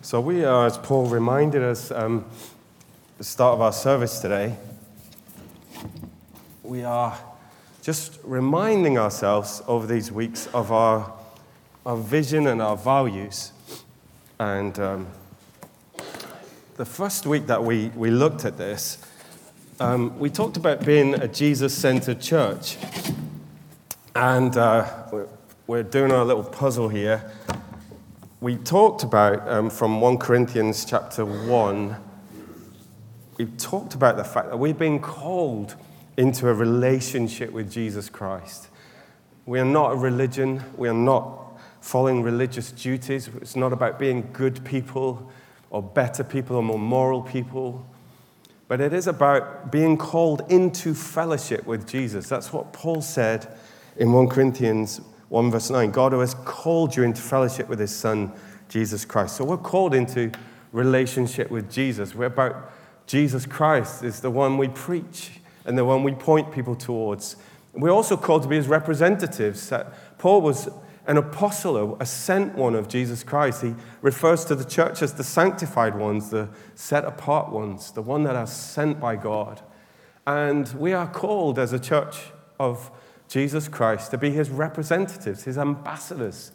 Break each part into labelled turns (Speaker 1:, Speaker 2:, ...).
Speaker 1: So, we are, as Paul reminded us um, at the start of our service today, we are just reminding ourselves over these weeks of our, our vision and our values. And um, the first week that we, we looked at this, um, we talked about being a Jesus centered church. And uh, we're, we're doing our little puzzle here we talked about um, from 1 Corinthians chapter 1, we talked about the fact that we've been called into a relationship with Jesus Christ. We are not a religion, we are not following religious duties. It's not about being good people or better people or more moral people. But it is about being called into fellowship with Jesus. That's what Paul said in 1 Corinthians 1 verse 9 God who has called you into fellowship with his Son, Jesus Christ. So we're called into relationship with Jesus. We're about Jesus Christ, is the one we preach and the one we point people towards. We're also called to be his representatives. Uh, Paul was an apostle, a sent one of Jesus Christ. He refers to the church as the sanctified ones, the set apart ones, the one that are sent by God. And we are called as a church of Jesus Christ, to be his representatives, his ambassadors.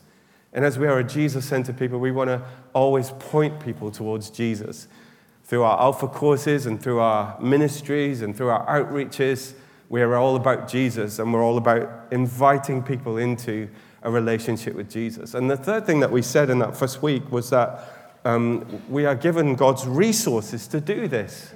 Speaker 1: And as we are a Jesus centered people, we want to always point people towards Jesus. Through our Alpha courses and through our ministries and through our outreaches, we are all about Jesus and we're all about inviting people into a relationship with Jesus. And the third thing that we said in that first week was that um, we are given God's resources to do this.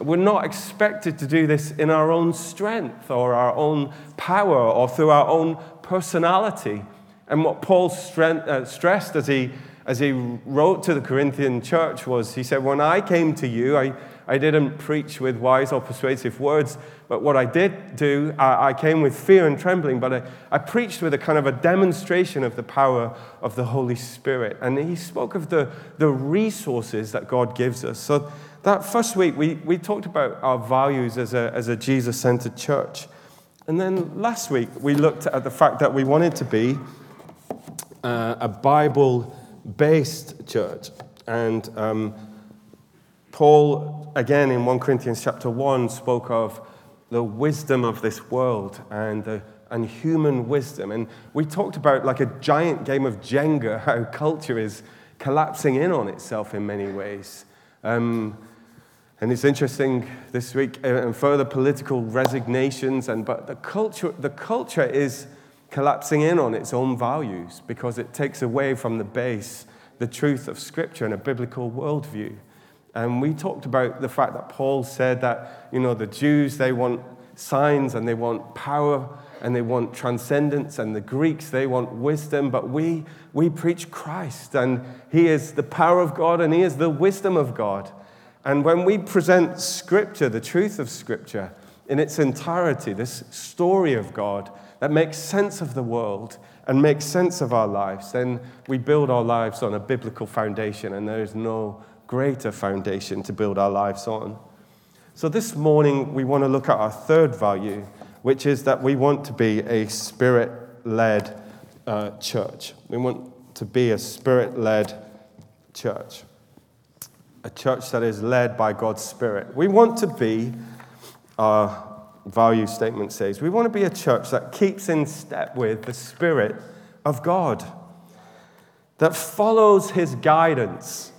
Speaker 1: We're not expected to do this in our own strength or our own power or through our own personality. And what Paul uh, stressed as he, as he wrote to the Corinthian church was he said, When I came to you, I, I didn't preach with wise or persuasive words, but what I did do, I, I came with fear and trembling, but I, I preached with a kind of a demonstration of the power of the Holy Spirit. And he spoke of the, the resources that God gives us. So that first week, we, we talked about our values as a, as a Jesus centered church. And then last week, we looked at the fact that we wanted to be uh, a Bible based church. And um, Paul, again in 1 Corinthians chapter 1, spoke of the wisdom of this world and, the, and human wisdom. And we talked about, like a giant game of Jenga, how culture is collapsing in on itself in many ways. Um, and it's interesting this week, uh, and further political resignations, and, but the culture, the culture is collapsing in on its own values because it takes away from the base the truth of Scripture and a biblical worldview. And we talked about the fact that Paul said that, you know, the Jews, they want signs and they want power and they want transcendence, and the Greeks, they want wisdom, but we, we preach Christ, and He is the power of God and He is the wisdom of God. And when we present Scripture, the truth of Scripture, in its entirety, this story of God that makes sense of the world and makes sense of our lives, then we build our lives on a biblical foundation, and there is no greater foundation to build our lives on. So this morning, we want to look at our third value, which is that we want to be a spirit led uh, church. We want to be a spirit led church a church that is led by God's Spirit. We want to be, our value statement says, we want to be a church that keeps in step with the Spirit of God, that follows His guidance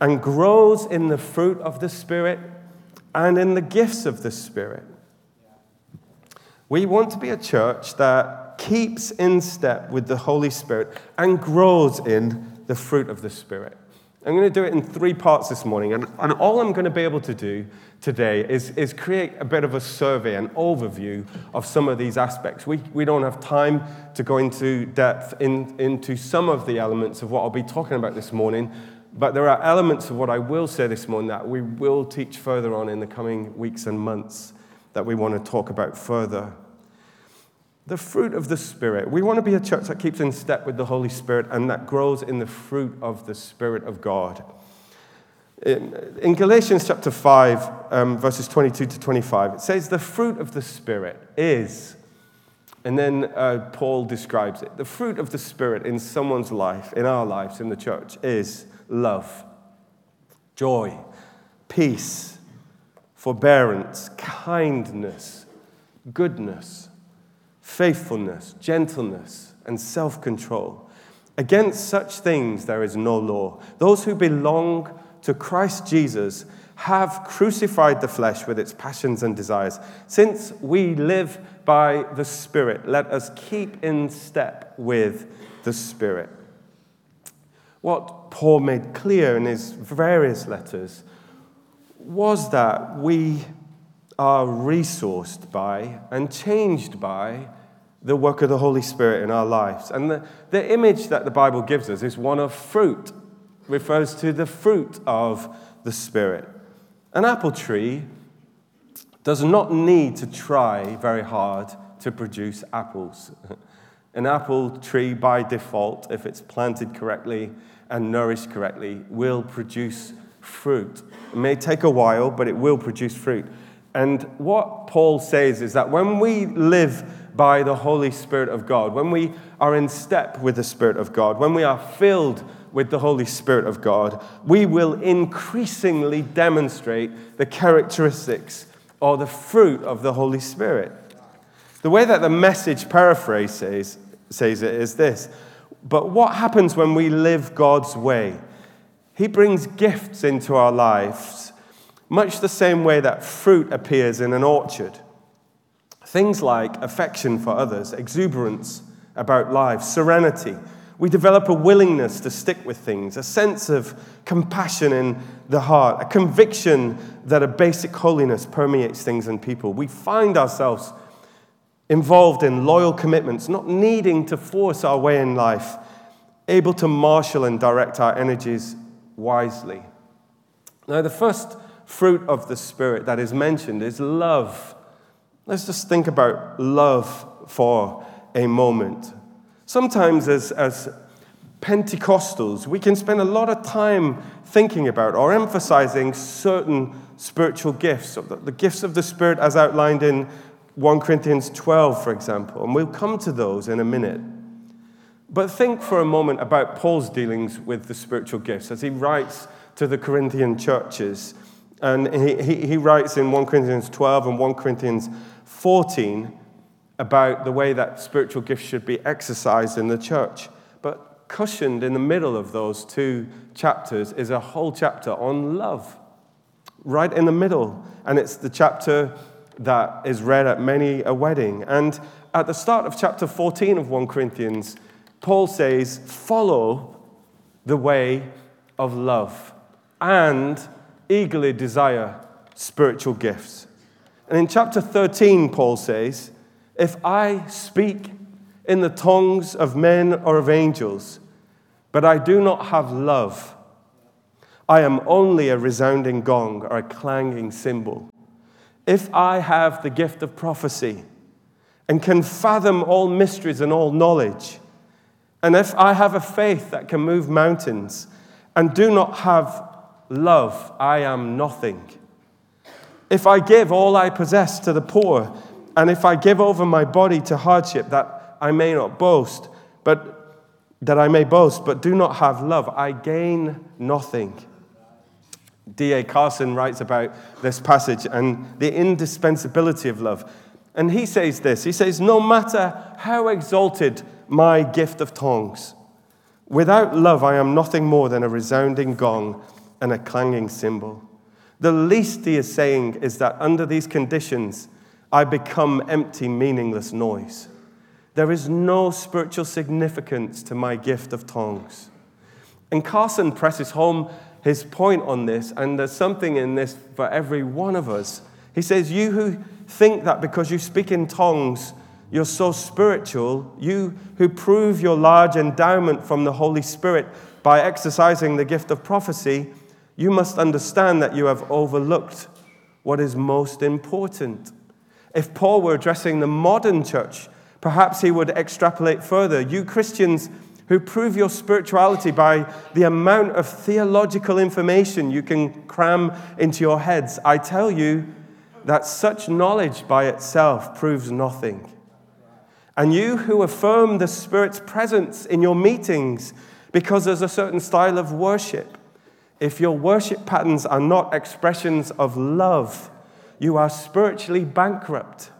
Speaker 1: and grows in the fruit of the Spirit and in the gifts of the Spirit. We want to be a church that keeps in step with the Holy Spirit and grows in the fruit of the Spirit. I'm going to do it in three parts this morning. And, and all I'm going to be able to do today is, is create a bit of a survey, an overview of some of these aspects. We, we don't have time to go into depth in, into some of the elements of what I'll be talking about this morning. But there are elements of what I will say this morning that we will teach further on in the coming weeks and months that we want to talk about further the fruit of the Spirit. We want to be a church that keeps in step with the Holy Spirit and that grows in the fruit of the Spirit of God. In, Galatians chapter 5, um, verses 22 to 25, it says, The fruit of the Spirit is, and then uh, Paul describes it. The fruit of the Spirit in someone's life, in our lives, in the church, is love, joy, peace, forbearance, kindness, goodness, faithfulness, gentleness, and self control. Against such things there is no law. Those who belong to Christ Jesus have crucified the flesh with its passions and desires. Since we live by the Spirit, let us keep in step with the Spirit. What Paul made clear in his various letters was that we are resourced by and changed by the work of the Holy Spirit in our lives. And the, the image that the Bible gives us is one of fruit, refers to the fruit of the Spirit. An apple tree does not need to try very hard to produce apples. An apple tree, by default, if it's planted correctly and nourished correctly, will produce fruit. It may take a while, but it will produce fruit. And what Paul says is that when we live by the Holy Spirit of God, when we are in step with the Spirit of God, when we are filled with the Holy Spirit of God, we will increasingly demonstrate the characteristics or the fruit of the Holy Spirit. The way that the message paraphrase says, says it is this But what happens when we live God's way? He brings gifts into our lives, much the same way that fruit appears in an orchard. Things like affection for others, exuberance about life, serenity, we develop a willingness to stick with things, a sense of compassion in the heart, a conviction that a basic holiness permeates things and people. We find ourselves involved in loyal commitments, not needing to force our way in life, able to marshal and direct our energies wisely. Now, the first fruit of the Spirit that is mentioned is love. Let's just think about love for a moment. Sometimes, as, as Pentecostals, we can spend a lot of time thinking about or emphasizing certain spiritual gifts, the, gifts of the Spirit as outlined in 1 Corinthians 12, for example. And we'll come to those in a minute. But think for a moment about Paul's dealings with the spiritual gifts as he writes to the Corinthian churches. And he, he, he writes in 1 Corinthians 12 and 1 Corinthians 14 about the way that spiritual gifts should be exercised in the church. But cushioned in the middle of those two chapters is a whole chapter on love, right in the middle. And it's the chapter that is read at many a wedding. And at the start of chapter 14 of 1 Corinthians, Paul says, Follow the way of love and eagerly desire spiritual gifts. And in chapter 13, Paul says, if I speak in the tongues of men or of angels, but I do not have love, I am only a resounding gong or a clanging cymbal. If I have the gift of prophecy and can fathom all mysteries and all knowledge, and if I have a faith that can move mountains and do not have love, I am nothing. If I give all I possess to the poor and if I give over my body to hardship, that I may not boast, but that I may boast, but do not have love, I gain nothing. D.A. Carson writes about this passage and the indispensability of love. And he says this He says, No matter how exalted my gift of tongues, without love I am nothing more than a resounding gong and a clanging cymbal. The least he is saying is that under these conditions, I become empty, meaningless noise. There is no spiritual significance to my gift of tongues. And Carson presses home his point on this, and there's something in this for every one of us. He says, You who think that because you speak in tongues, you're so spiritual, you who prove your large endowment from the Holy Spirit by exercising the gift of prophecy, you must understand that you have overlooked what is most important. If Paul were addressing the modern church, perhaps he would extrapolate further. You Christians who prove your spirituality by the amount of theological information you can cram into your heads, I tell you that such knowledge by itself proves nothing. And you who affirm the Spirit's presence in your meetings because there's a certain style of worship, if your worship patterns are not expressions of love, you are spiritually bankrupt.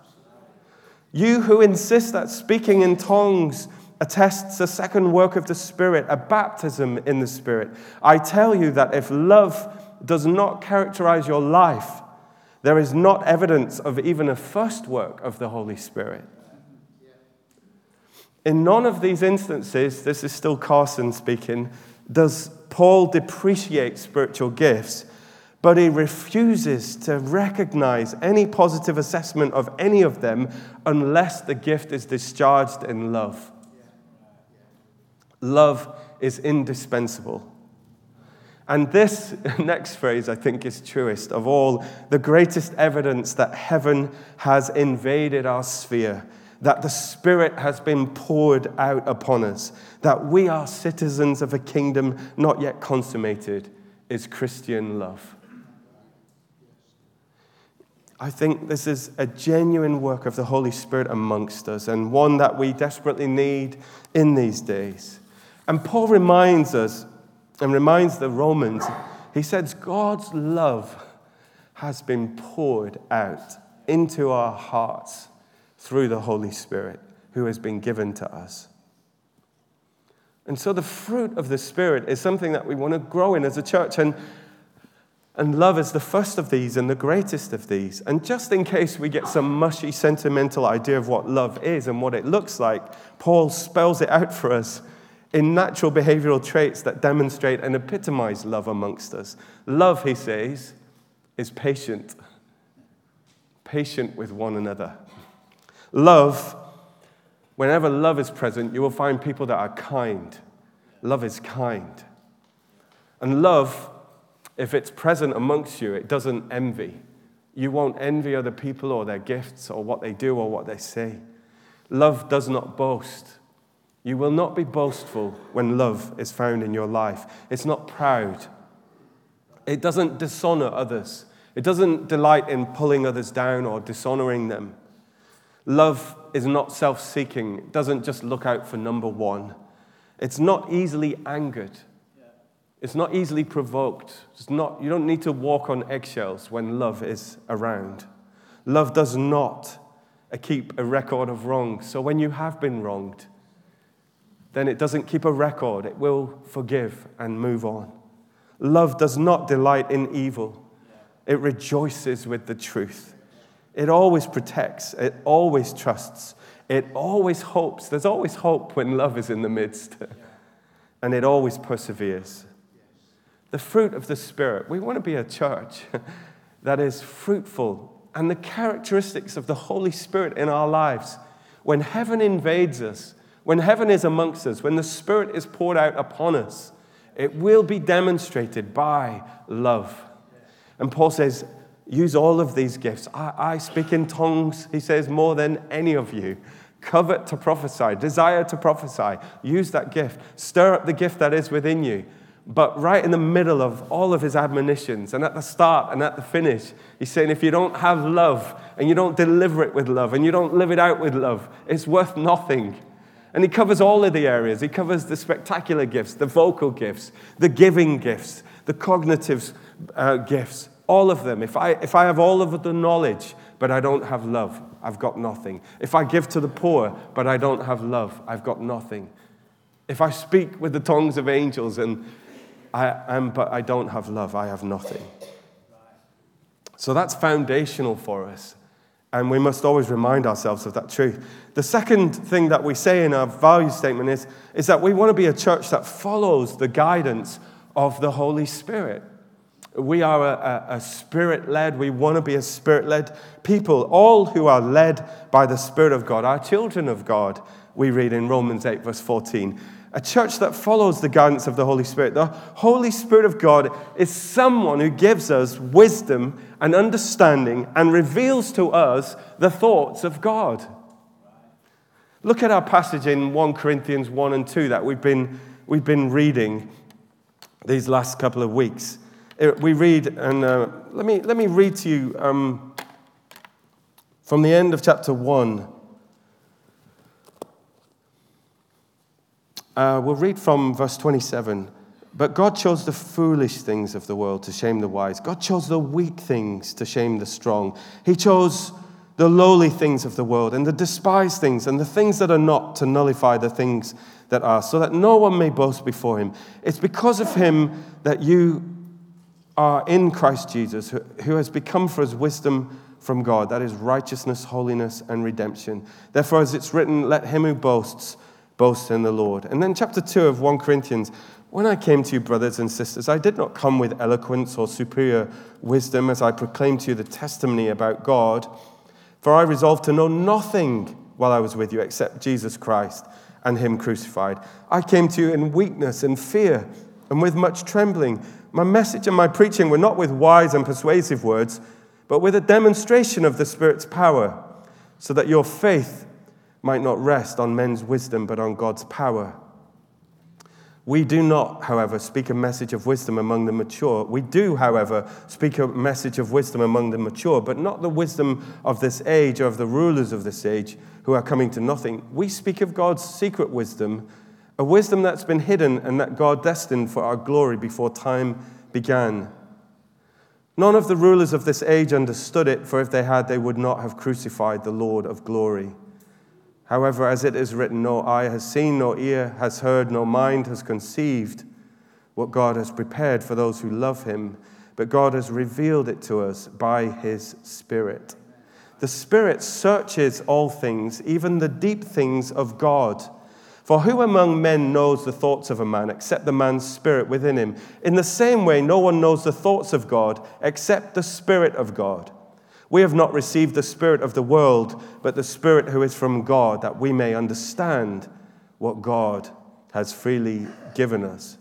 Speaker 1: You who insist that speaking in tongues attests a second work of the Spirit, a baptism in the Spirit, I tell you that if love does not characterize your life, there is not evidence of even a first work of the Holy Spirit. In none of these instances, this is still Carson speaking, does Paul depreciate spiritual gifts, but he refuses to recognize any positive assessment of any of them unless the gift is discharged in love. Love is indispensable. And this next phrase, I think, is truest of all the greatest evidence that heaven has invaded our sphere that the Spirit has been poured out upon us, that we are citizens of a kingdom not yet consummated, is Christian love. I think this is a genuine work of the Holy Spirit amongst us and one that we desperately need in these days. And Paul reminds us and reminds the Romans, he says, God's love has been poured out into our hearts through the Holy Spirit who has been given to us. And so the fruit of the Spirit is something that we want to grow in as a church. And, and love is the first of these and the greatest of these. And just in case we get some mushy, sentimental idea of what love is and what it looks like, Paul spells it out for us in natural behavioral traits that demonstrate and epitomize love amongst us. Love, he says, is patient, patient with one another. Love, whenever love is present, you will find people that are kind. Love is kind. And love, if it's present amongst you, it doesn't envy. You won't envy other people or their gifts or what they do or what they say. Love does not boast. You will not be boastful when love is found in your life. It's not proud. It doesn't dishonor others. It doesn't delight in pulling others down or dishonoring them. Love is not self seeking, it doesn't just look out for number one. It's not easily angered. It's not easily provoked. It's not, you don't need to walk on eggshells when love is around. Love does not uh, keep a record of wrong. So when you have been wronged, then it doesn't keep a record. It will forgive and move on. Love does not delight in evil, it rejoices with the truth. It always protects, it always trusts, it always hopes. There's always hope when love is in the midst, and it always perseveres. The fruit of the Spirit. We want to be a church that is fruitful, and the characteristics of the Holy Spirit in our lives. When heaven invades us, when heaven is amongst us, when the Spirit is poured out upon us, it will be demonstrated by love. And Paul says, Use all of these gifts. I, I speak in tongues, he says, more than any of you. Covet to prophesy, desire to prophesy. Use that gift. Stir up the gift that is within you. But right in the middle of all of his admonitions, and at the start and at the finish, he's saying if you don't have love and you don't deliver it with love and you don't live it out with love, it's worth nothing. And he covers all of the areas. He covers the spectacular gifts, the vocal gifts, the giving gifts, the cognitive uh, gifts, all of them. If I, if I have all of the knowledge, but I don't have love, I've got nothing. If I give to the poor, but I don't have love, I've got nothing. If I speak with the tongues of angels and I am, but I don't have love, I have nothing. So that's foundational for us. And we must always remind ourselves of that truth. The second thing that we say in our value statement is, is that we want to be a church that follows the guidance of the Holy Spirit. We are a, a, a spirit led, we want to be a spirit led people. All who are led by the Spirit of God are children of God, we read in Romans 8, verse 14. A church that follows the guidance of the Holy Spirit. The Holy Spirit of God is someone who gives us wisdom and understanding and reveals to us the thoughts of God. Look at our passage in 1 Corinthians 1 and 2 that we've been, we've been reading these last couple of weeks. Uh, we read, and uh, let, me, let me read to you um, from the end of chapter 1. Uh, we'll read from verse 27. But God chose the foolish things of the world to shame the wise. God chose the weak things to shame the strong. He chose the lowly things of the world and the despised things and the things that are not to nullify the things that are, so that no one may boast before him. It's because of him that you are in Christ Jesus, who has become for us wisdom from God. That is righteousness, holiness, and redemption. Therefore, as it's written, let him who boasts boast in the Lord. And then, chapter 2 of 1 Corinthians when I came to you, brothers and sisters, I did not come with eloquence or superior wisdom as I proclaimed to you the testimony about God, for I resolved to know nothing while I was with you except Jesus Christ and Him crucified. I came to you in weakness and fear and with much trembling. My message and my preaching were not with wise and persuasive words, but with a demonstration of the Spirit's power, so that your faith might not rest on men's wisdom, but on God's power. We do not, however, speak a message of wisdom among the mature. We do, however, speak a message of wisdom among the mature, but not the wisdom of this age or of the rulers of this age who are coming to nothing. We speak of God's secret wisdom, a wisdom that's been hidden and that God destined for our glory before time began. None of the rulers of this age understood it, for if they had, they would not have crucified the Lord of glory. However, as it is written, no eye has seen, no ear has heard, no mind has conceived what God has prepared for those who love him, but God has revealed it to us by his Spirit. The Spirit searches all things, even the deep things of God. For who among men knows the thoughts of a man except the man's spirit within him? In the same way, no one knows the thoughts of God except the Spirit of God. We have not received the Spirit of the world, but the Spirit who is from God, that we may understand what God has freely given us.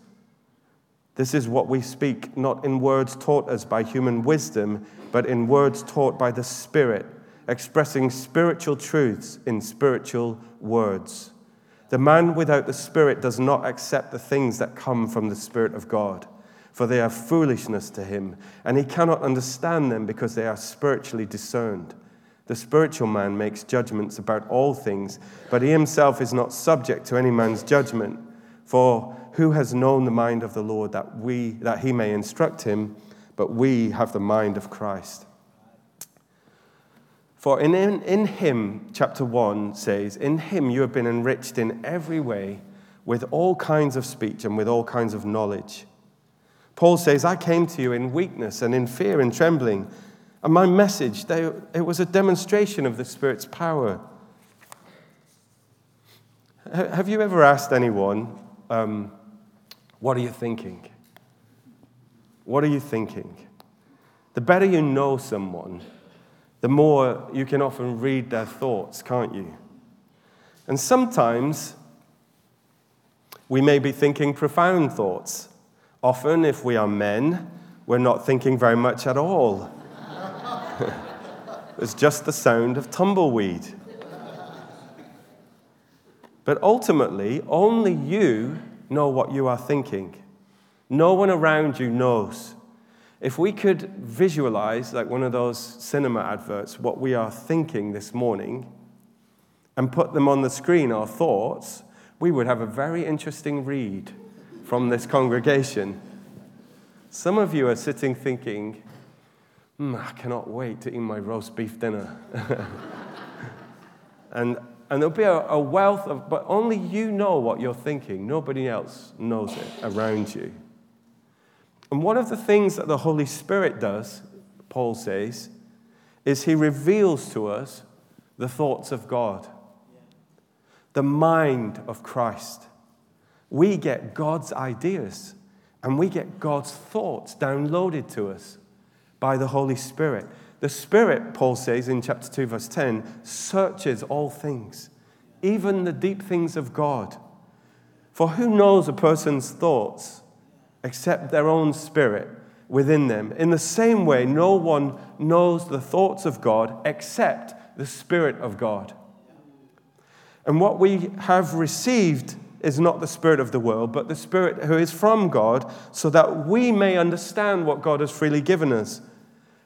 Speaker 1: This is what we speak, not in words taught us by human wisdom, but in words taught by the Spirit, expressing spiritual truths in spiritual words. The man without the Spirit does not accept the things that come from the Spirit of God for they are foolishness to him, and he cannot understand them because they are spiritually discerned. The spiritual man makes judgments about all things, but he himself is not subject to any man's judgment. For who has known the mind of the Lord that, we, that he may instruct him? But we have the mind of Christ. For in, in, in him, chapter 1 says, In him you have been enriched in every way with all kinds of speech and with all kinds of knowledge Paul says, I came to you in weakness and in fear and trembling. And my message, they, it was a demonstration of the Spirit's power. Have you ever asked anyone, um, What are you thinking? What are you thinking? The better you know someone, the more you can often read their thoughts, can't you? And sometimes we may be thinking profound thoughts. Often, if we are men, we're not thinking very much at all. it's just the sound of tumbleweed. But ultimately, only you know what you are thinking. No one around you knows. If we could visualize, like one of those cinema adverts, what we are thinking this morning and put them on the screen, our thoughts, we would have a very interesting read from this congregation. Some of you are sitting thinking, mm, I cannot wait to eat my roast beef dinner. and, and there'll be a, a wealth of, but only you know what you're thinking. Nobody else knows it around you. And one of the things that the Holy Spirit does, Paul says, is he reveals to us the thoughts of God, the mind of Christ we get God's ideas and we get God's thoughts downloaded to us by the Holy Spirit. The Spirit, Paul says in chapter 2, verse 10, searches all things, even the deep things of God. For who knows a person's thoughts except their own spirit within them? In the same way, no one knows the thoughts of God except the Spirit of God. And what we have received is not the Spirit of the world, but the Spirit who is from God, so that we may understand what God has freely given us.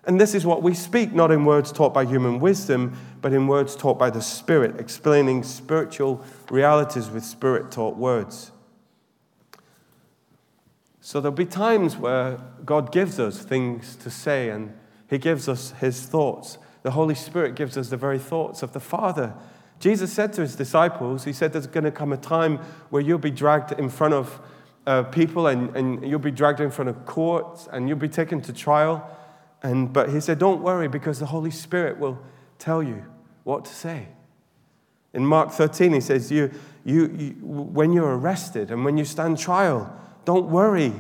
Speaker 1: And this is what we speak, not in words taught by human wisdom, but in words taught by the Spirit, explaining spiritual realities with Spirit taught words. So there'll be times where God gives us things to say and He gives us His thoughts. The Holy Spirit gives us the very thoughts of the Father. Jesus said to His disciples, He said, There's going to come a time where you'll be dragged in front of uh, people and, and you'll be dragged in front of courts and you'll be taken to trial. And, but He said, Don't worry because the Holy Spirit will tell you what to say. In Mark 13, He says, you, you, you When you're arrested and when you stand trial, don't worry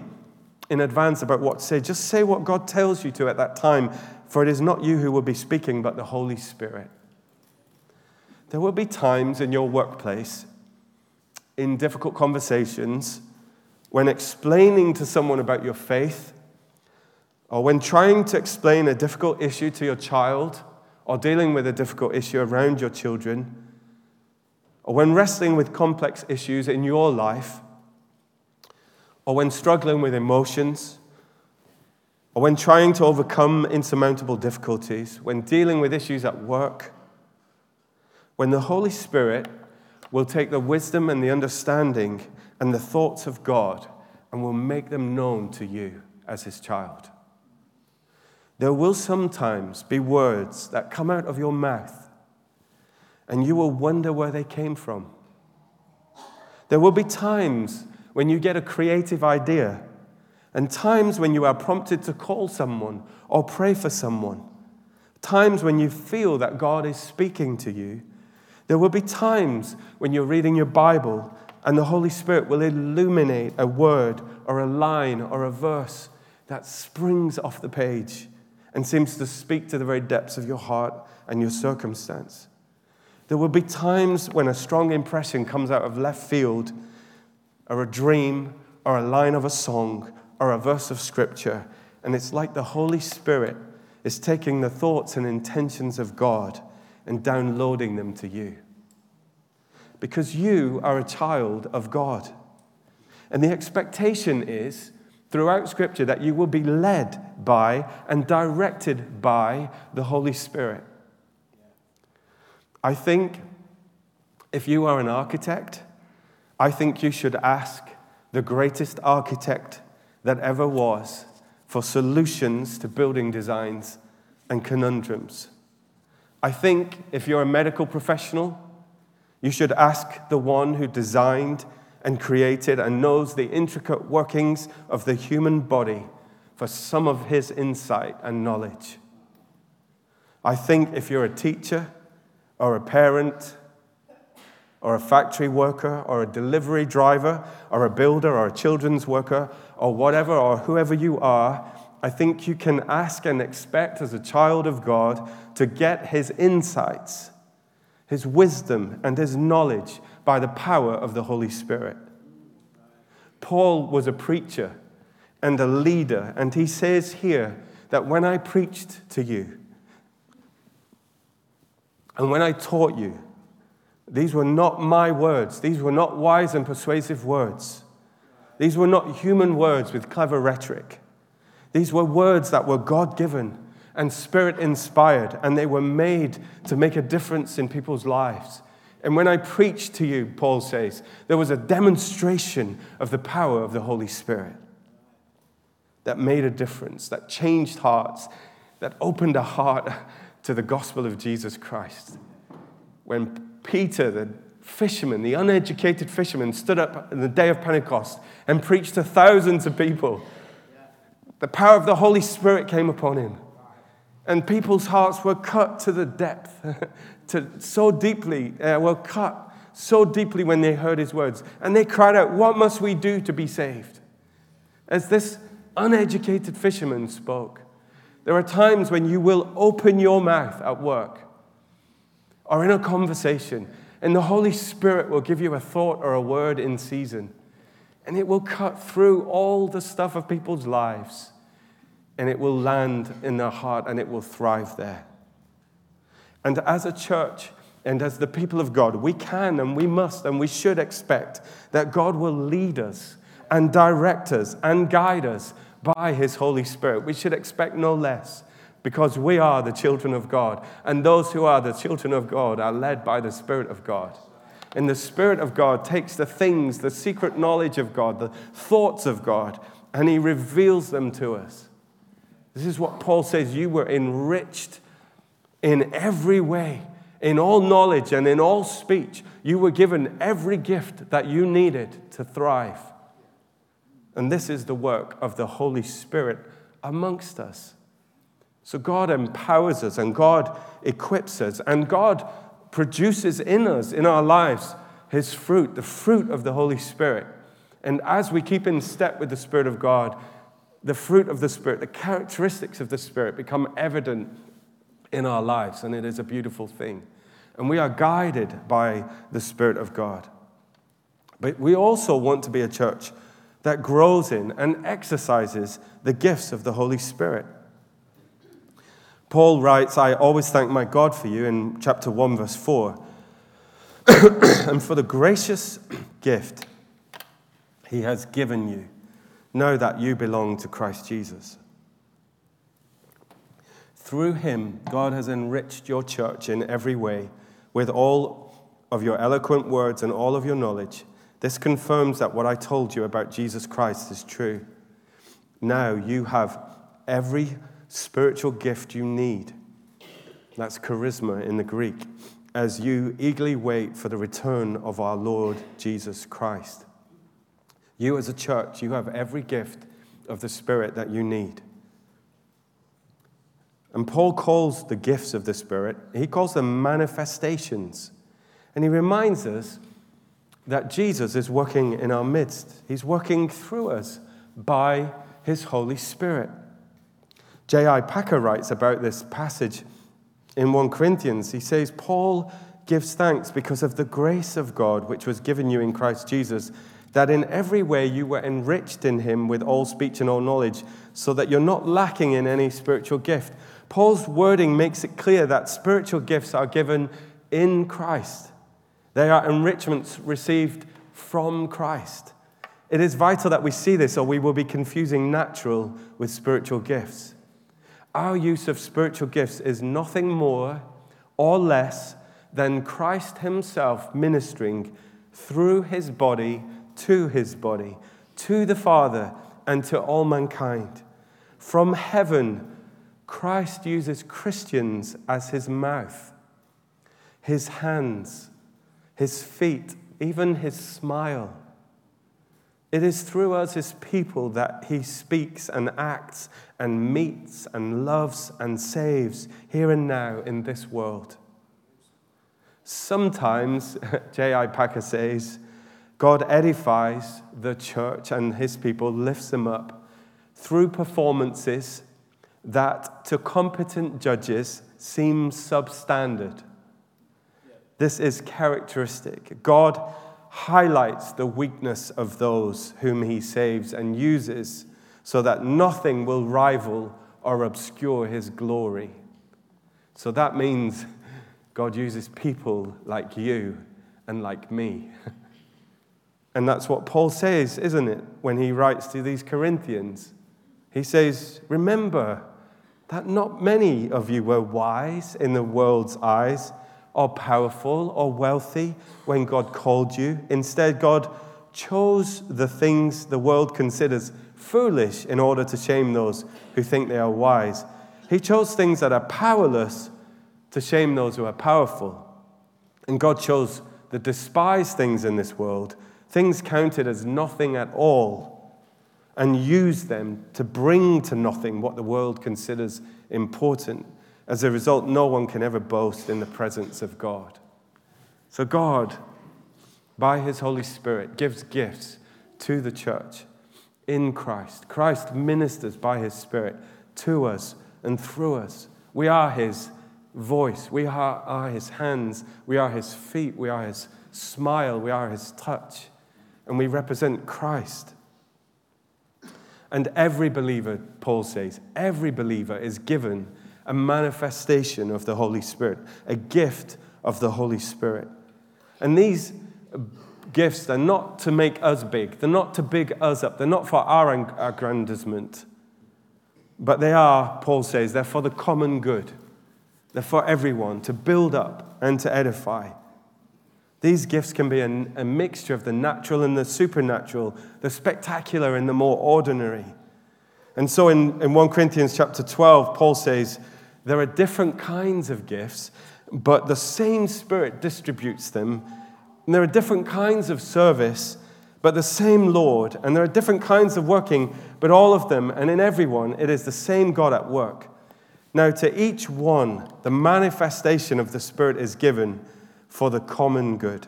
Speaker 1: in advance about what to say. Just say what God tells you to at that time, for it is not you who will be speaking, but the Holy Spirit. There will be times in your workplace, in difficult conversations, when explaining to someone about your faith, or when trying to explain a difficult issue to your child, or dealing with a difficult issue around your children, or when wrestling with complex issues in your life, or when struggling with emotions, or when trying to overcome insurmountable difficulties, when dealing with issues at work, when the Holy Spirit will take the wisdom and the understanding and the thoughts of God and will make them known to you as His child. There will sometimes be words that come out of your mouth, and you will wonder where they came from. There will be times when you get a creative idea, and times when you are prompted to call someone or pray for someone, times when you feel that God is speaking to you. There will be times when you're reading your Bible and the Holy Spirit will illuminate a word or a line or a verse that springs off the page and seems to speak to the very depths of your heart and your circumstance. There will be times when a strong impression comes out of left field or a dream or a line of a song or a verse of scripture. And it's like the Holy Spirit is taking the thoughts and intentions of God and downloading them to you. Because you are a child of God. And the expectation is throughout Scripture that you will be led by and directed by the Holy Spirit. I think if you are an architect, I think you should ask the greatest architect that ever was for solutions to building designs and conundrums. I think if you're a medical professional, you should ask the one who designed and created and knows the intricate workings of the human body for some of his insight and knowledge. I think if you're a teacher or a parent or a factory worker or a delivery driver or a builder or a children's worker or whatever or whoever you are, I think you can ask and expect as a child of God to get his insights, his wisdom, and his knowledge by the power of the Holy Spirit. Paul was a preacher and a leader, and he says here that when I preached to you and when I taught you, these were not my words. These were not wise and persuasive words. These were not human words with clever rhetoric. These were words that were God given and spirit inspired, and they were made to make a difference in people's lives. And when I preached to you, Paul says, there was a demonstration of the power of the Holy Spirit that made a difference, that changed hearts, that opened a heart to the gospel of Jesus Christ. When Peter, the fisherman, the uneducated fisherman, stood up in the day of Pentecost and preached to thousands of people. The power of the Holy Spirit came upon him. And people's hearts were cut to the depth, to so deeply, uh, were cut so deeply when they heard his words. And they cried out, What must we do to be saved? As this uneducated fisherman spoke, there are times when you will open your mouth at work or in a conversation, and the Holy Spirit will give you a thought or a word in season. And it will cut through all the stuff of people's lives, and it will land in their heart and it will thrive there. And as a church, and as the people of God, we can and we must and we should expect that God will lead us and direct us and guide us by His Holy Spirit. We should expect no less because we are the children of God. And those who are the children of God are led by the Spirit of God. And the Spirit of God takes the things, the secret knowledge of God, the thoughts of God, and he reveals them to us. This is what Paul says you were enriched in every way, in all knowledge and in all speech. You were given every gift that you needed to thrive. And this is the work of the Holy Spirit amongst us. So God empowers us and God equips us and God produces in us, in our lives, His fruit, the fruit of the Holy Spirit. And as we keep in step with the Spirit of God, the fruit of the Spirit, the characteristics of the Spirit become evident in our lives, and it is a beautiful thing. And we are guided by the Spirit of God. But we also want to be a church that grows in and exercises the gifts of the Holy Spirit. Paul writes, I always thank my God for you in chapter 1, verse 4, and for the gracious gift he has given you. Know that you belong to Christ Jesus. Through him, God has enriched your church in every way with all of your eloquent words and all of your knowledge. This confirms that what I told you about Jesus Christ is true. Now you have every spiritual gift you need. That's charisma in the Greek, as you eagerly wait for the return of our Lord Jesus Christ. You, as a church, you have every gift of the Spirit that you need. And Paul calls the gifts of the Spirit, he calls them manifestations. And he reminds us that Jesus is working in our midst. He's working through us by his Holy Spirit. J.I. Packer writes about this passage in 1 Corinthians. He says, Paul gives thanks because of the grace of God which was given you in Christ Jesus, that in every way you were enriched in him with all speech and all knowledge, so that you're not lacking in any spiritual gift. Paul's wording makes it clear that spiritual gifts are given in Christ. They are enrichments received from Christ. It is vital that we see this, or we will be confusing natural with spiritual gifts. Our use of spiritual gifts is nothing more or less than Christ Himself ministering through His body to His body, to the Father, and to all mankind. From heaven, Christ uses Christians as His mouth, His hands, his feet, even his smile. It is through us, his people, that he speaks and acts and meets and loves and saves here and now in this world. Sometimes, J.I. Packer says, God edifies the church and his people, lifts them up through performances that to competent judges seem substandard. This is characteristic. God highlights the weakness of those whom he saves and uses so that nothing will rival or obscure his glory. So that means God uses people like you and like me. And that's what Paul says, isn't it, when he writes to these Corinthians? He says, Remember that not many of you were wise in the world's eyes or powerful or wealthy when God called you. Instead, God chose the things the world considers foolish in order to shame those who think they are wise. He chose things that are powerless to shame those who are powerful. And God chose the despised things in this world, things counted as nothing at all, and used them to bring to nothing what the world considers important as a result, no one can ever boast in the presence of God. So, God, by His Holy Spirit, gives gifts to the church in Christ. Christ ministers by His Spirit to us and through us. We are His voice, we are, are His hands, we are His feet, we are His smile, we are His touch, and we represent Christ. And every believer, Paul says, every believer is given a manifestation of the Holy Spirit, a gift of the Holy Spirit. And these gifts, they're not to make us big, they're not to big us up, they're not for our aggrandizement, but they are, Paul says, they're for the common good. They're for everyone to build up and to edify. These gifts can be a, a mixture of the natural and the supernatural, the spectacular and the more ordinary. And so in, in 1 Corinthians chapter 12, Paul says, there are different kinds of gifts, but the same Spirit distributes them. And there are different kinds of service, but the same Lord. And there are different kinds of working, but all of them, and in everyone, it is the same God at work. Now, to each one, the manifestation of the Spirit is given for the common good.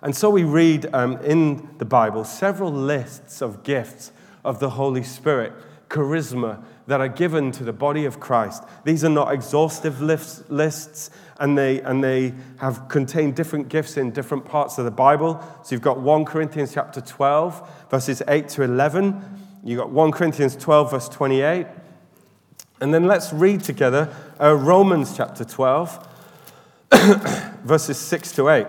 Speaker 1: And so we read um, in the Bible several lists of gifts of the Holy Spirit, charisma, that are given to the body of Christ. These are not exhaustive lists, and they, and they have contained different gifts in different parts of the Bible. So you've got 1 Corinthians chapter 12, verses 8 to 11. You've got 1 Corinthians 12, verse 28. And then let's read together uh, Romans chapter 12, verses 6 to 8,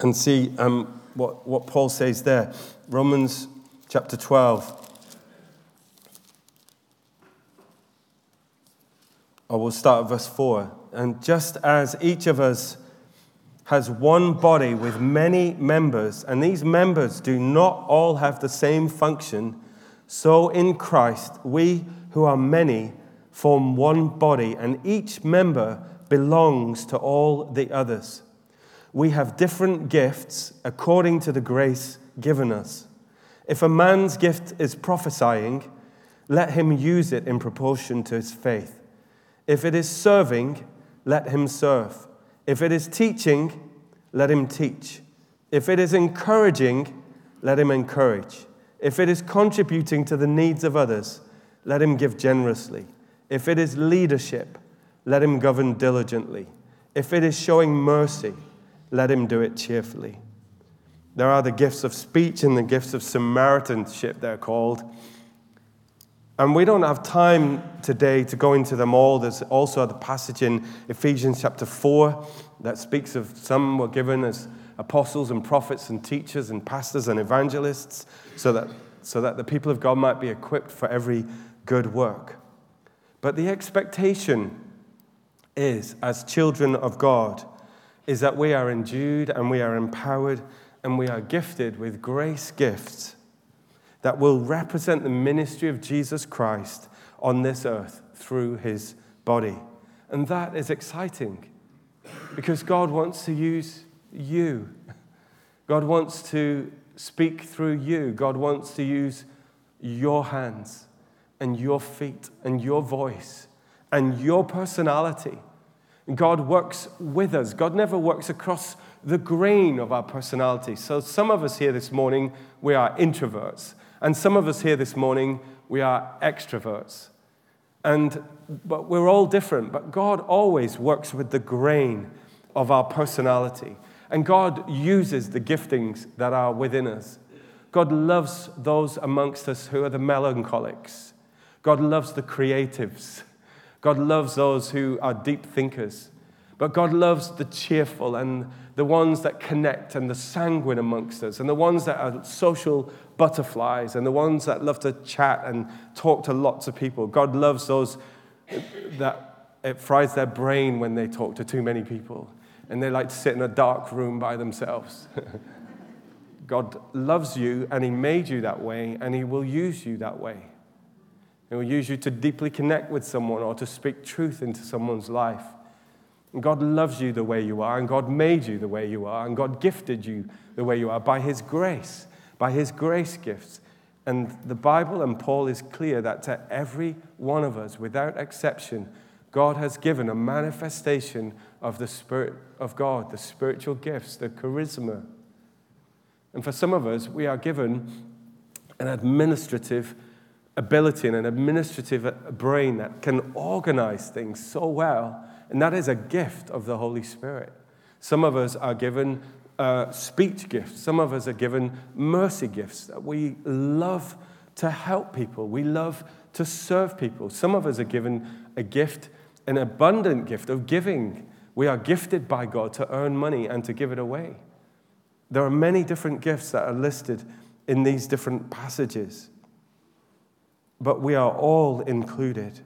Speaker 1: and see um, what, what Paul says there. Romans chapter 12. Or we'll start at verse 4. And just as each of us has one body with many members, and these members do not all have the same function, so in Christ we who are many form one body, and each member belongs to all the others. We have different gifts according to the grace given us. If a man's gift is prophesying, let him use it in proportion to his faith. If it is serving, let him serve. If it is teaching, let him teach. If it is encouraging, let him encourage. If it is contributing to the needs of others, let him give generously. If it is leadership, let him govern diligently. If it is showing mercy, let him do it cheerfully. There are the gifts of speech and the gifts of Samaritanship, they're called. And we don't have time today to go into them all. There's also the passage in Ephesians chapter 4 that speaks of some were given as apostles and prophets and teachers and pastors and evangelists so that, so that the people of God might be equipped for every good work. But the expectation is, as children of God, is that we are endued and we are empowered and we are gifted with grace gifts that will represent the ministry of Jesus Christ on this earth through his body. And that is exciting because God wants to use you. God wants to speak through you. God wants to use your hands and your feet and your voice and your personality. God works with us. God never works across the grain of our personality. So, some of us here this morning, we are introverts. And some of us here this morning, we are extroverts. And, but we're all different. But God always works with the grain of our personality. And God uses the giftings that are within us. God loves those amongst us who are the melancholics. God loves the creatives. God loves those who are deep thinkers. But God loves the cheerful and the ones that connect and the sanguine amongst us and the ones that are social butterflies and the ones that love to chat and talk to lots of people. God loves those that it fries their brain when they talk to too many people and they like to sit in a dark room by themselves. God loves you and He made you that way and He will use you that way. He will use you to deeply connect with someone or to speak truth into someone's life. And God loves you the way you are, and God made you the way you are, and God gifted you the way you are by His grace by his grace gifts. And the Bible and Paul is clear that to every one of us, without exception, God has given a manifestation of the Spirit of God, the spiritual gifts, the charisma. And for some of us, we are given an administrative ability and an administrative brain that can organize things so well. And that is a gift of the Holy Spirit. Some of us are given uh, speech gifts. Some of us are given mercy gifts. We love to help people, we love to serve people. Some of us are given a gift, an abundant gift of giving. We are gifted by God to earn money and to give it away. There are many different gifts that are listed in these different passages, but we are all included.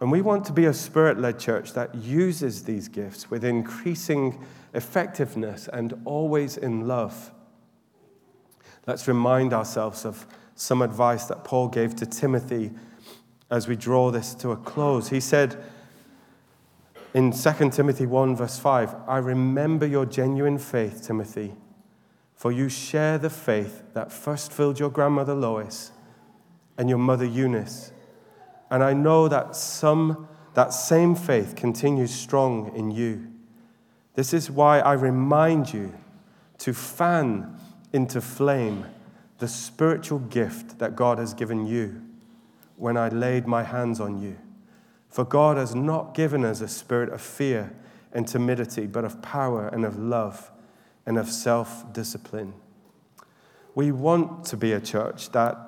Speaker 1: And we want to be a spirit led church that uses these gifts with increasing effectiveness and always in love. Let's remind ourselves of some advice that Paul gave to Timothy as we draw this to a close. He said in 2 Timothy 1, verse 5, I remember your genuine faith, Timothy, for you share the faith that first filled your grandmother Lois and your mother Eunice and I know that some that same faith continues strong in you. This is why I remind you to fan into flame the spiritual gift that God has given you when I laid my hands on you. For God has not given us a spirit of fear and timidity, but of power and of love and of self discipline. We want to be a church that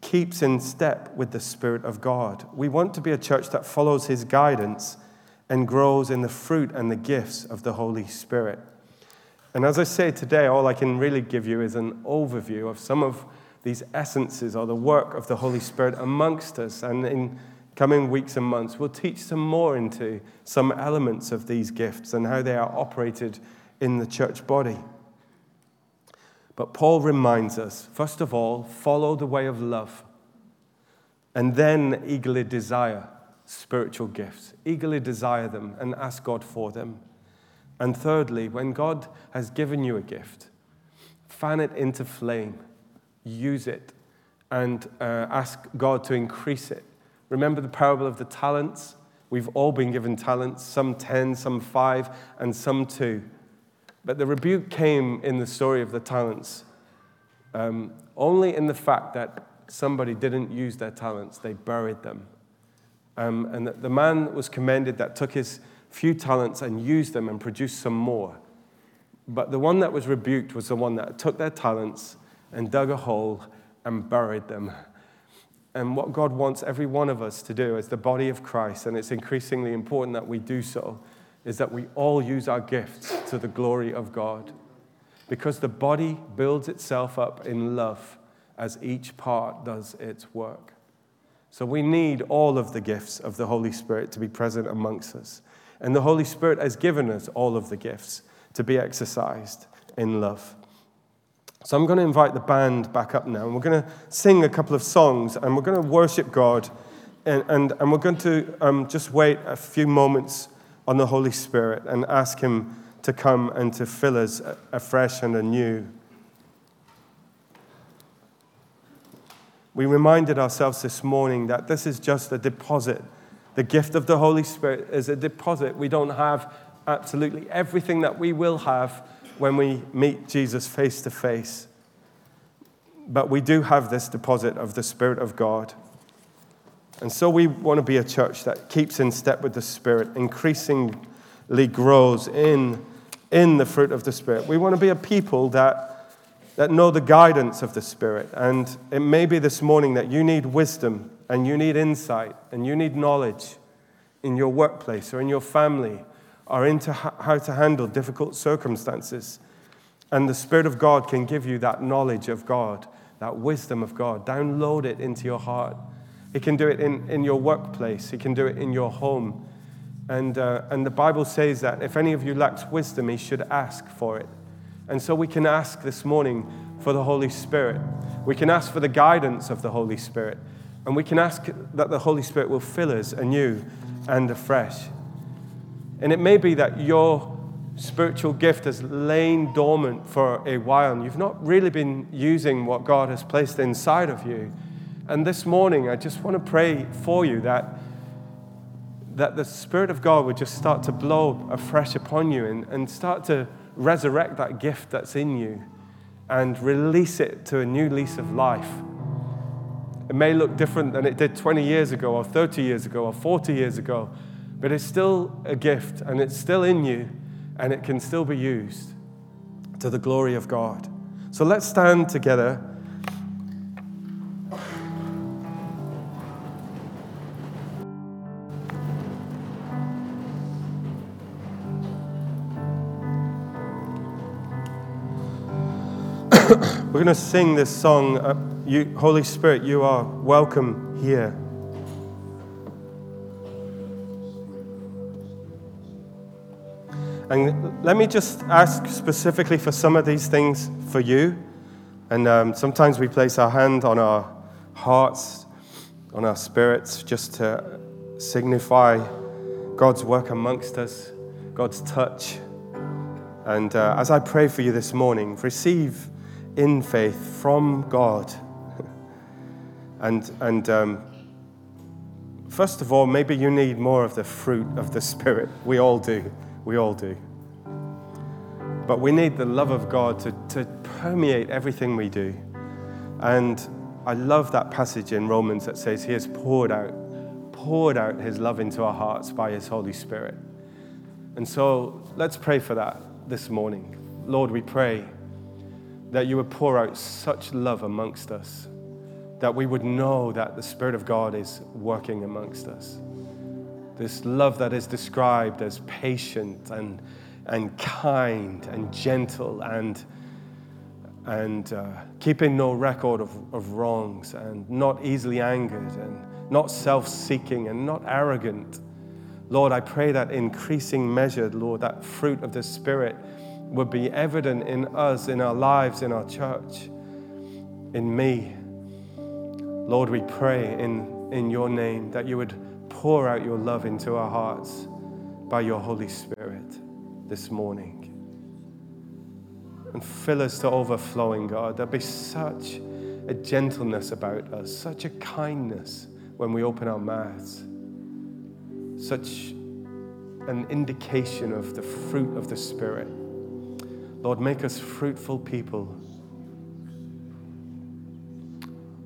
Speaker 1: keeps in step with the Spirit of God. We want to be a church that follows His guidance and grows in the fruit and the gifts of the Holy Spirit. And as I say today, all I can really give you is an overview of some of these essences or the work of the Holy Spirit amongst us. And in coming weeks and months, we'll teach some more into some elements of these gifts and how they are operated in the church body. But Paul reminds us first of all, follow the way of love, and then eagerly desire spiritual gifts. Eagerly desire them and ask God for them. And thirdly, when God has given you a gift, fan it into flame, use it, and uh, ask God to increase it. Remember the parable of the talents? We've all been given talents, some 10, some 5, and some 2. But the rebuke came in the story of the talents um, only in the fact that somebody didn't use their talents, they buried them. Um, and the man was commended that took his few talents and used them and produced some more. But the one that was rebuked was the one that took their talents and dug a hole and buried them. And what God wants every one of us to do as the body of Christ, and it's increasingly important that we do so, is that we all use our gifts to the glory of God. Because the body builds itself up in love as each part does its work. So we need all of the gifts of the Holy Spirit to be present amongst us. And the Holy Spirit has given us all of the gifts to be exercised in love. So I'm going to invite the band back up now, and we're going to sing a couple of songs, and we're going to worship God, and, and, and we're going to um, just wait a few moments on the Holy Spirit and ask Him to come and to fill us afresh and anew. We reminded ourselves this morning that this is just a deposit. The gift of the Holy Spirit is a deposit. We don't have absolutely everything that we will have when we meet Jesus face to face. But we do have this deposit of the Spirit of God. And so we want to be a church that keeps in step with the Spirit, increasingly grows in, in the fruit of the Spirit. We want to be a people that, that know the guidance of the Spirit. And it may be this morning that you need wisdom and you need insight and you need knowledge in your workplace or in your family or into how to handle difficult circumstances. And the Spirit of God can give you that knowledge of God, that wisdom of God. Download it into your heart he can do it in, in your workplace, He can do it in your home. And, uh, and the Bible says that if any of you lacks wisdom, he should ask for it. And so we can ask this morning for the Holy Spirit. We can ask for the guidance of the Holy Spirit. And we can ask that the Holy Spirit will fill us anew and afresh. And it may be that your spiritual gift has lain dormant for a while and you've not really been using what God has placed inside of you. And this morning, I just want to pray for you that, that the Spirit of God would just start to blow afresh upon you and, and start to resurrect that gift that's in you and release it to a new lease of life. It may look different than it did 20 years ago, or 30 years ago, or 40 years ago, but it's still a gift and it's still in you and it can still be used to the glory of God. So let's stand together. We're going to sing this song. Uh, you, Holy Spirit, you are welcome here. And let me just ask specifically for some of these things for you. And um, sometimes we place our hand on our hearts, on our spirits, just to signify God's work amongst us, God's touch. And uh, as I pray for you this morning, receive in faith from God. and and um, first of all, maybe you need more of the fruit of the Spirit. We all do. We all do. But we need the love of God to, to permeate everything we do. And I love that passage in Romans that says He has poured out, poured out His love into our hearts by His Holy Spirit. And so let's pray for that this morning. Lord, we pray that you would pour out such love amongst us, that we would know that the Spirit of God is working amongst us. This love that is described as patient and, and kind and gentle and, and uh, keeping no record of, of wrongs and not easily angered and not self seeking and not arrogant. Lord, I pray that increasing measure, Lord, that fruit of the Spirit would be evident in us, in our lives, in our church, in me. Lord, we pray in, in your name that you would pour out your love into our hearts by your Holy Spirit this morning. And fill us to overflowing, God. There'll be such a gentleness about us, such a kindness when we open our mouths, such an indication of the fruit of the Spirit. Lord, make us fruitful people.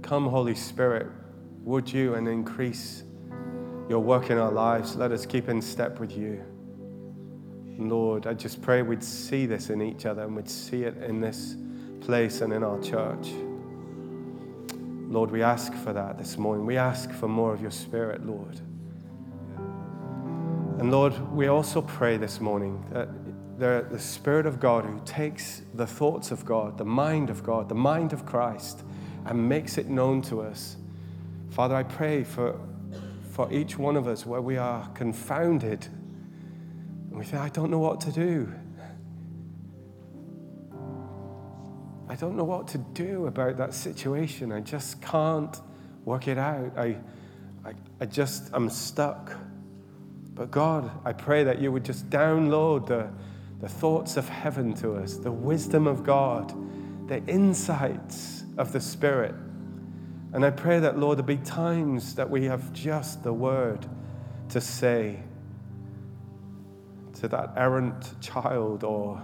Speaker 1: Come, Holy Spirit, would you and increase your work in our lives. Let us keep in step with you. Lord, I just pray we'd see this in each other and we'd see it in this place and in our church. Lord, we ask for that this morning. We ask for more of your spirit, Lord. And Lord, we also pray this morning that the, the Spirit of God who takes the thoughts of God, the mind of God, the mind of Christ, and makes it known to us. Father, I pray for for each one of us where we are confounded and we think, I don't know what to do. I don't know what to do about that situation. I just can't work it out. I, I, I just, I'm stuck. But God, I pray that you would just download the, the thoughts of heaven to us, the wisdom of God, the insights of the Spirit. And I pray that, Lord, there be times that we have just the word to say to that errant child or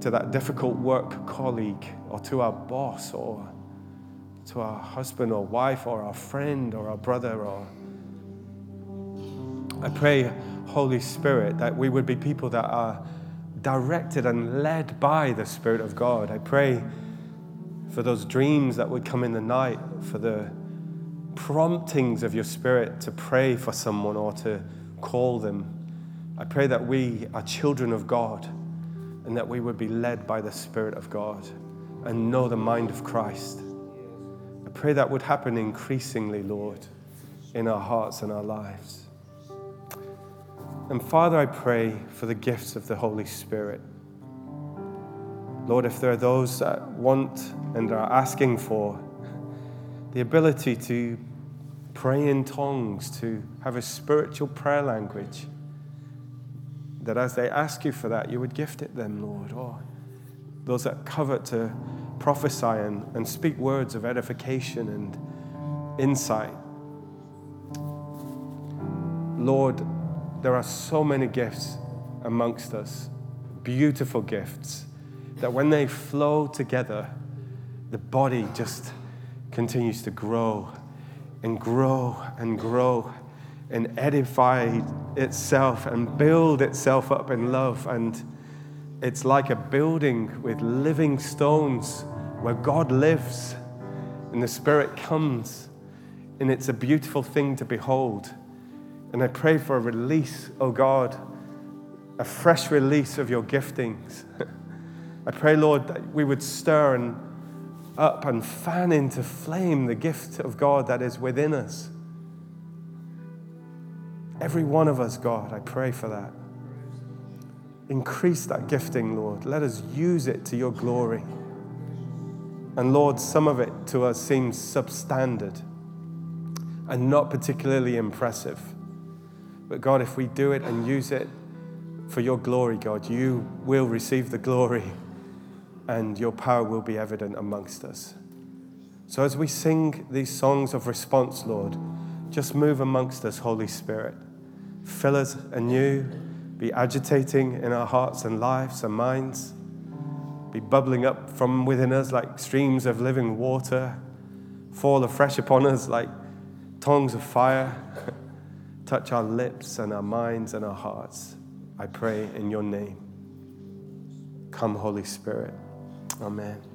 Speaker 1: to that difficult work colleague or to our boss or to our husband or wife or our friend or our brother or I pray Holy Spirit that we would be people that are directed and led by the Spirit of God. I pray for those dreams that would come in the night, for the promptings of your spirit to pray for someone or to call them. I pray that we are children of God and that we would be led by the Spirit of God and know the mind of Christ. I pray that would happen increasingly, Lord, in our hearts and our lives. And Father, I pray for the gifts of the Holy Spirit. Lord, if there are those that want and are asking for the ability to pray in tongues, to have a spiritual prayer language, that as they ask you for that, you would gift it them, Lord. Or those that covet to prophesy and, and speak words of edification and insight. Lord, there are so many gifts amongst us, beautiful gifts that when they flow together, the body just continues to grow and grow and grow and edify itself and build itself up in love. And it's like a building with living stones where God lives and the Spirit comes. And it's a beautiful thing to behold. And I pray for a release, oh God, a fresh release of your giftings. I pray, Lord, that we would stir and up and fan into flame the gift of God that is within us. Every one of us, God, I pray for that. increase that gifting, Lord. Let us use it to your glory. And Lord, some of it to us seems substandard and not particularly impressive. But God, if we do it and use it for your glory, God, you will receive the glory and your power will be evident amongst us. So as we sing these songs of response, Lord, just move amongst us, Holy Spirit. Fill us anew, be agitating in our hearts and lives and minds, be bubbling up from within us like streams of living water, fall afresh upon us like tongues of fire, touch our lips and our minds and our hearts. I pray in your name. Come, Holy Spirit. Amen.